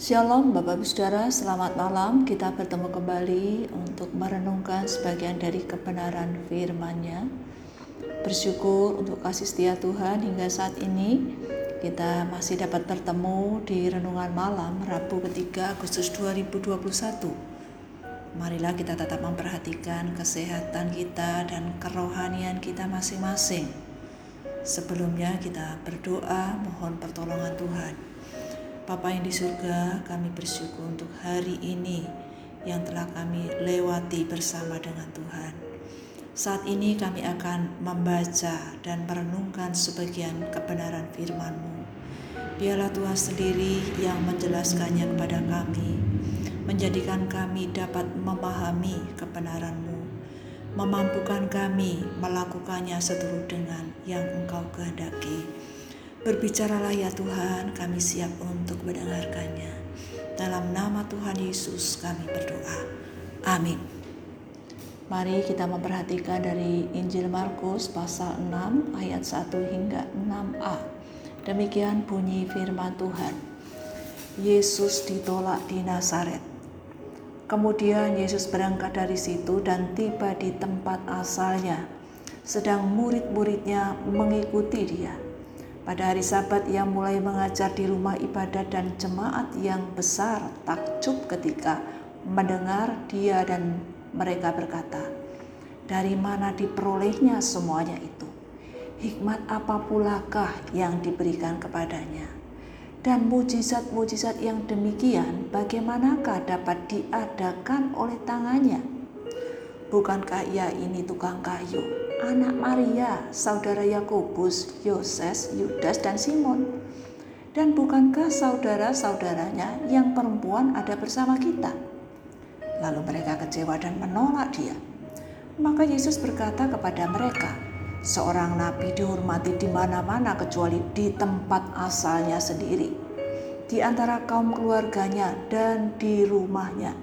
Shalom Bapak Ibu Saudara, selamat malam. Kita bertemu kembali untuk merenungkan sebagian dari kebenaran firman-Nya. Bersyukur untuk kasih setia Tuhan hingga saat ini kita masih dapat bertemu di renungan malam Rabu ketiga Agustus 2021. Marilah kita tetap memperhatikan kesehatan kita dan kerohanian kita masing-masing. Sebelumnya kita berdoa mohon pertolongan Tuhan. Bapa yang di surga, kami bersyukur untuk hari ini yang telah kami lewati bersama dengan Tuhan. Saat ini kami akan membaca dan merenungkan sebagian kebenaran firman-Mu. Biarlah Tuhan sendiri yang menjelaskannya kepada kami, menjadikan kami dapat memahami kebenaran-Mu, memampukan kami melakukannya seturut dengan yang Engkau kehendaki Berbicaralah ya Tuhan, kami siap untuk mendengarkannya. Dalam nama Tuhan Yesus kami berdoa. Amin. Mari kita memperhatikan dari Injil Markus pasal 6 ayat 1 hingga 6a. Demikian bunyi firman Tuhan. Yesus ditolak di Nazaret. Kemudian Yesus berangkat dari situ dan tiba di tempat asalnya, sedang murid-muridnya mengikuti dia. Pada hari Sabat ia mulai mengajar di rumah ibadat dan jemaat yang besar takjub ketika mendengar dia dan mereka berkata, dari mana diperolehnya semuanya itu? Hikmat apa pulakah yang diberikan kepadanya? Dan mujizat-mujizat yang demikian bagaimanakah dapat diadakan oleh tangannya? Bukankah ia ini tukang kayu, anak Maria, saudara Yakobus, Yoses, Yudas, dan Simon. Dan bukankah saudara-saudaranya yang perempuan ada bersama kita? Lalu mereka kecewa dan menolak dia. Maka Yesus berkata kepada mereka, seorang nabi dihormati di mana-mana kecuali di tempat asalnya sendiri, di antara kaum keluarganya dan di rumahnya.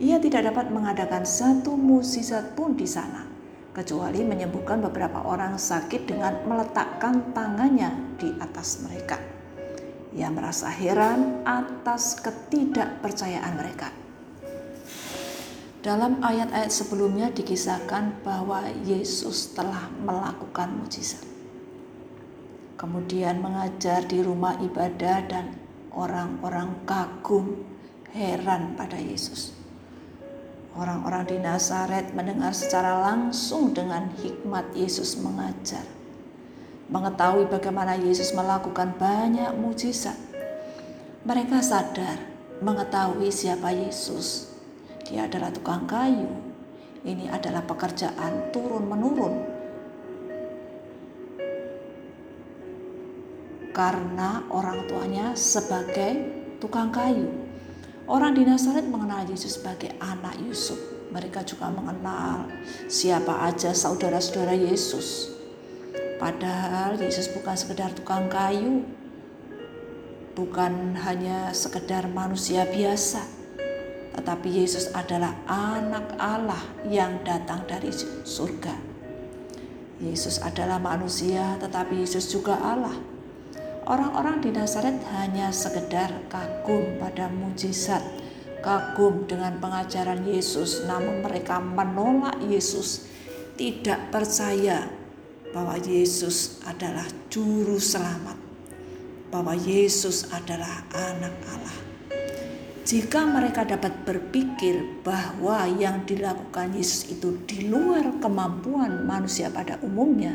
Ia tidak dapat mengadakan satu musisat pun di sana kecuali menyembuhkan beberapa orang sakit dengan meletakkan tangannya di atas mereka. Ia merasa heran atas ketidakpercayaan mereka. Dalam ayat-ayat sebelumnya dikisahkan bahwa Yesus telah melakukan mujizat. Kemudian mengajar di rumah ibadah dan orang-orang kagum heran pada Yesus. Orang-orang di Nazaret mendengar secara langsung dengan hikmat Yesus mengajar. Mengetahui bagaimana Yesus melakukan banyak mujizat. Mereka sadar mengetahui siapa Yesus. Dia adalah tukang kayu. Ini adalah pekerjaan turun-menurun. Karena orang tuanya sebagai tukang kayu Orang di Nazaret mengenal Yesus sebagai anak Yusuf. Mereka juga mengenal siapa aja saudara-saudara Yesus. Padahal Yesus bukan sekedar tukang kayu, bukan hanya sekedar manusia biasa, tetapi Yesus adalah anak Allah yang datang dari surga. Yesus adalah manusia, tetapi Yesus juga Allah Orang-orang di Nazaret hanya sekedar kagum pada mujizat, kagum dengan pengajaran Yesus, namun mereka menolak Yesus, tidak percaya bahwa Yesus adalah juru selamat, bahwa Yesus adalah anak Allah. Jika mereka dapat berpikir bahwa yang dilakukan Yesus itu di luar kemampuan manusia pada umumnya,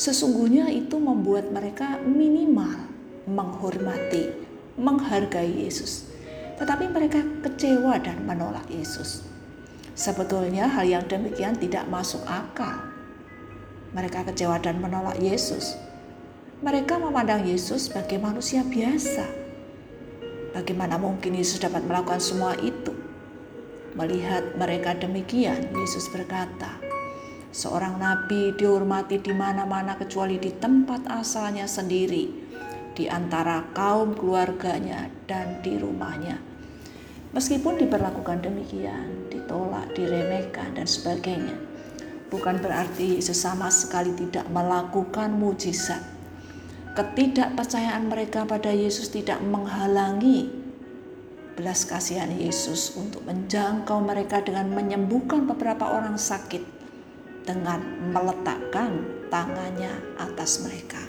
Sesungguhnya itu membuat mereka minimal menghormati, menghargai Yesus. Tetapi mereka kecewa dan menolak Yesus. Sebetulnya hal yang demikian tidak masuk akal. Mereka kecewa dan menolak Yesus. Mereka memandang Yesus sebagai manusia biasa. Bagaimana mungkin Yesus dapat melakukan semua itu? Melihat mereka demikian, Yesus berkata, Seorang nabi dihormati di mana-mana kecuali di tempat asalnya sendiri, di antara kaum keluarganya dan di rumahnya. Meskipun diperlakukan demikian, ditolak, diremehkan, dan sebagainya, bukan berarti sesama sekali tidak melakukan mujizat. Ketidakpercayaan mereka pada Yesus tidak menghalangi belas kasihan Yesus untuk menjangkau mereka dengan menyembuhkan beberapa orang sakit dengan meletakkan tangannya atas mereka.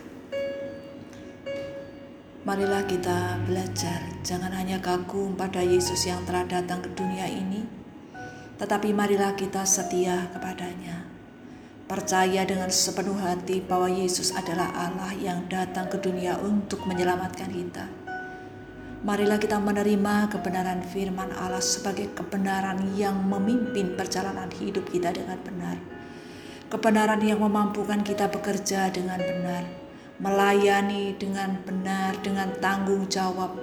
Marilah kita belajar, jangan hanya kagum pada Yesus yang telah datang ke dunia ini, tetapi marilah kita setia kepadanya. Percaya dengan sepenuh hati bahwa Yesus adalah Allah yang datang ke dunia untuk menyelamatkan kita. Marilah kita menerima kebenaran firman Allah sebagai kebenaran yang memimpin perjalanan hidup kita dengan benar. Kebenaran yang memampukan kita bekerja dengan benar melayani dengan benar, dengan tanggung jawab,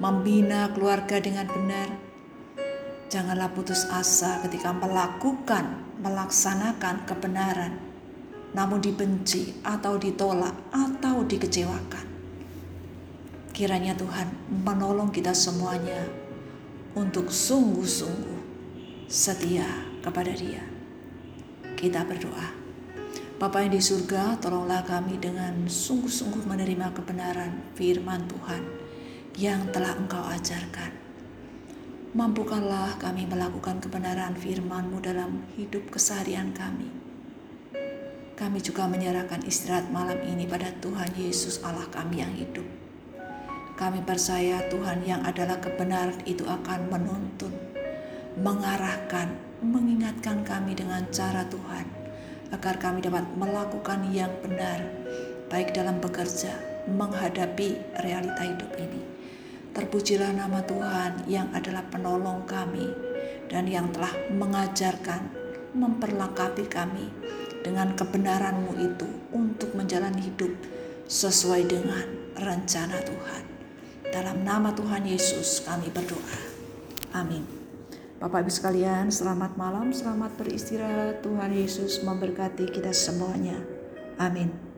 membina keluarga dengan benar. Janganlah putus asa ketika melakukan, melaksanakan kebenaran, namun dibenci atau ditolak atau dikecewakan. Kiranya Tuhan menolong kita semuanya untuk sungguh-sungguh setia kepada Dia. Kita berdoa. Bapa yang di surga, tolonglah kami dengan sungguh-sungguh menerima kebenaran firman Tuhan yang telah Engkau ajarkan. Mampukanlah kami melakukan kebenaran firman-Mu dalam hidup keseharian kami. Kami juga menyerahkan istirahat malam ini pada Tuhan Yesus Allah kami yang hidup. Kami percaya Tuhan yang adalah kebenaran itu akan menuntun, mengarahkan, mengingatkan kami dengan cara Tuhan agar kami dapat melakukan yang benar, baik dalam bekerja, menghadapi realita hidup ini. Terpujilah nama Tuhan yang adalah penolong kami dan yang telah mengajarkan, memperlengkapi kami dengan kebenaranmu itu untuk menjalani hidup sesuai dengan rencana Tuhan. Dalam nama Tuhan Yesus kami berdoa. Amin. Bapak Ibu sekalian, selamat malam, selamat beristirahat. Tuhan Yesus memberkati kita semuanya. Amin.